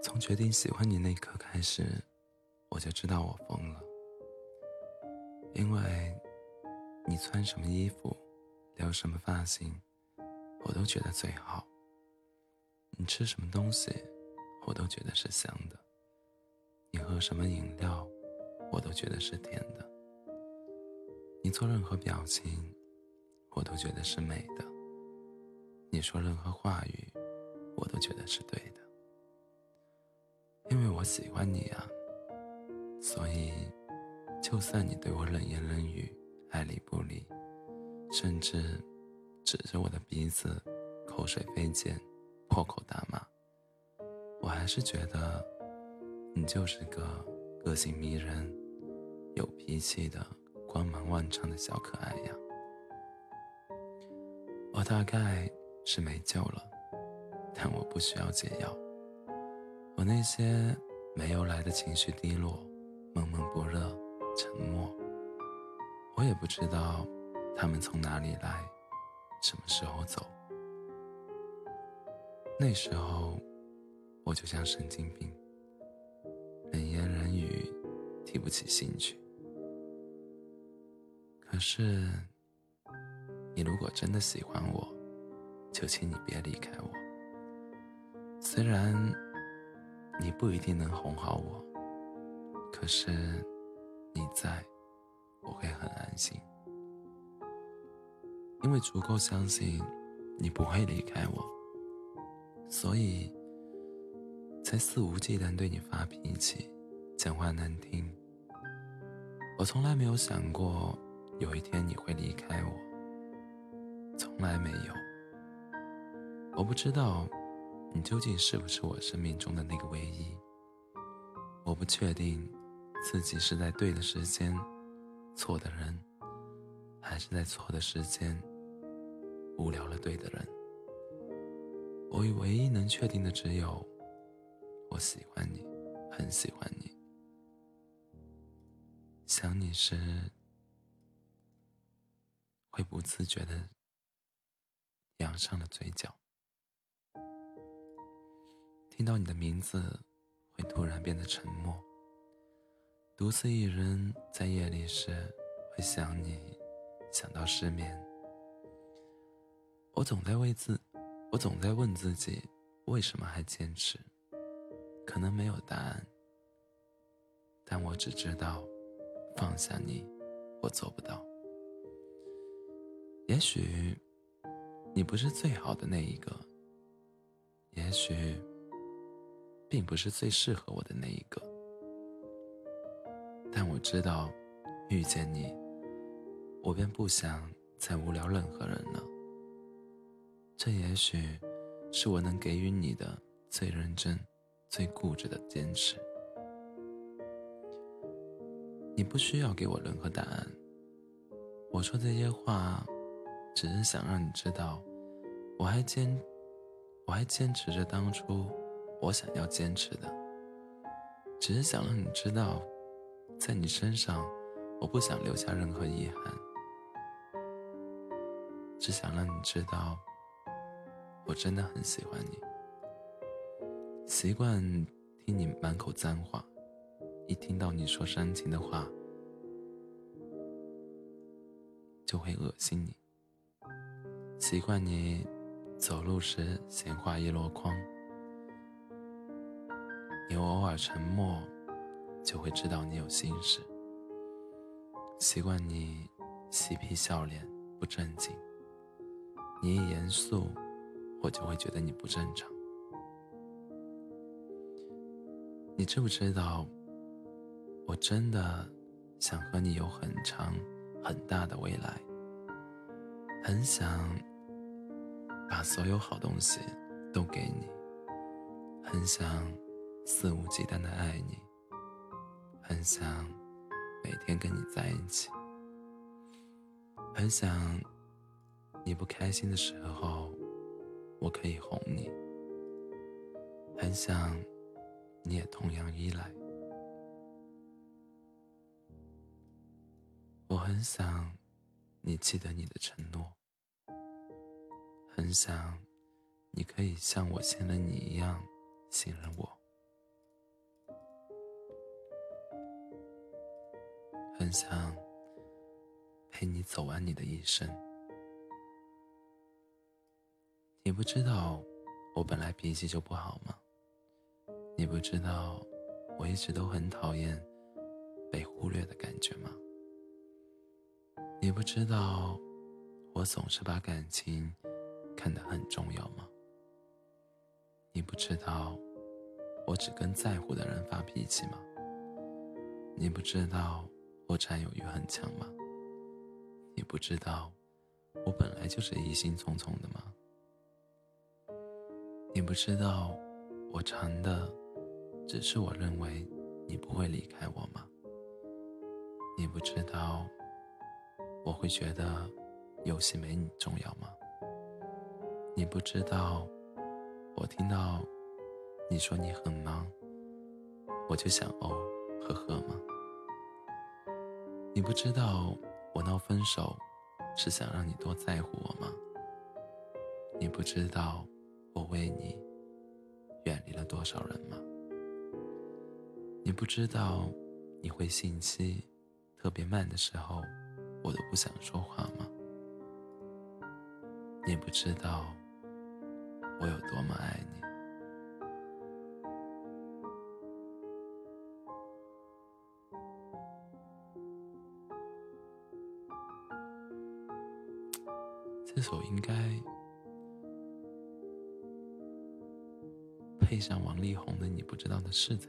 从决定喜欢你那一刻开始，我就知道我疯了。因为，你穿什么衣服，留什么发型，我都觉得最好。你吃什么东西，我都觉得是香的。你喝什么饮料，我都觉得是甜的。你做任何表情，我都觉得是美的。你说任何话语，我都觉得是对的。因为我喜欢你啊，所以，就算你对我冷言冷语、爱理不理，甚至指着我的鼻子口水飞溅、破口大骂，我还是觉得你就是个个性迷人、有脾气的光芒万丈的小可爱呀。我大概是没救了，但我不需要解药。我那些没由来的情绪低落、闷闷不乐、沉默，我也不知道他们从哪里来，什么时候走。那时候，我就像神经病，冷言冷语，提不起兴趣。可是，你如果真的喜欢我，就请你别离开我。虽然。你不一定能哄好我，可是你在，我会很安心，因为足够相信你不会离开我，所以才肆无忌惮对你发脾气，讲话难听。我从来没有想过有一天你会离开我，从来没有。我不知道。你究竟是不是我生命中的那个唯一？我不确定自己是在对的时间，错的人，还是在错的时间，无聊了对的人。我唯一能确定的只有，我喜欢你，很喜欢你。想你时，会不自觉的扬上了嘴角。听到你的名字，会突然变得沉默。独自一人在夜里时，会想你，想到失眠。我总在为自，我总在问自己，为什么还坚持？可能没有答案，但我只知道，放下你，我做不到。也许，你不是最好的那一个。也许。并不是最适合我的那一个，但我知道，遇见你，我便不想再无聊任何人了。这也许是我能给予你的最认真、最固执的坚持。你不需要给我任何答案。我说这些话，只是想让你知道，我还坚，我还坚持着当初。我想要坚持的，只是想让你知道，在你身上，我不想留下任何遗憾。只想让你知道，我真的很喜欢你。习惯听你满口脏话，一听到你说煽情的话，就会恶心你。习惯你走路时闲话一箩筐。你偶尔沉默，就会知道你有心事。习惯你嬉皮笑脸不正经，你一严肃，我就会觉得你不正常。你知不知道，我真的想和你有很长很大的未来，很想把所有好东西都给你，很想。肆无忌惮的爱你，很想每天跟你在一起，很想你不开心的时候，我可以哄你，很想你也同样依赖，我很想你记得你的承诺，很想你可以像我信任你一样信任我。很想陪你走完你的一生。你不知道我本来脾气就不好吗？你不知道我一直都很讨厌被忽略的感觉吗？你不知道我总是把感情看得很重要吗？你不知道我只跟在乎的人发脾气吗？你不知道我占有欲很强吗？你不知道我本来就是疑心重重的吗？你不知道我馋的只是我认为你不会离开我吗？你不知道我会觉得游戏没你重要吗？你不知道我听到你说你很忙，我就想哦呵呵吗？你不知道我闹分手是想让你多在乎我吗？你不知道。我为你远离了多少人吗？你不知道你回信息特别慢的时候，我都不想说话吗？你不知道我有多么爱你。是否应该。配上王力宏的《你不知道的事》在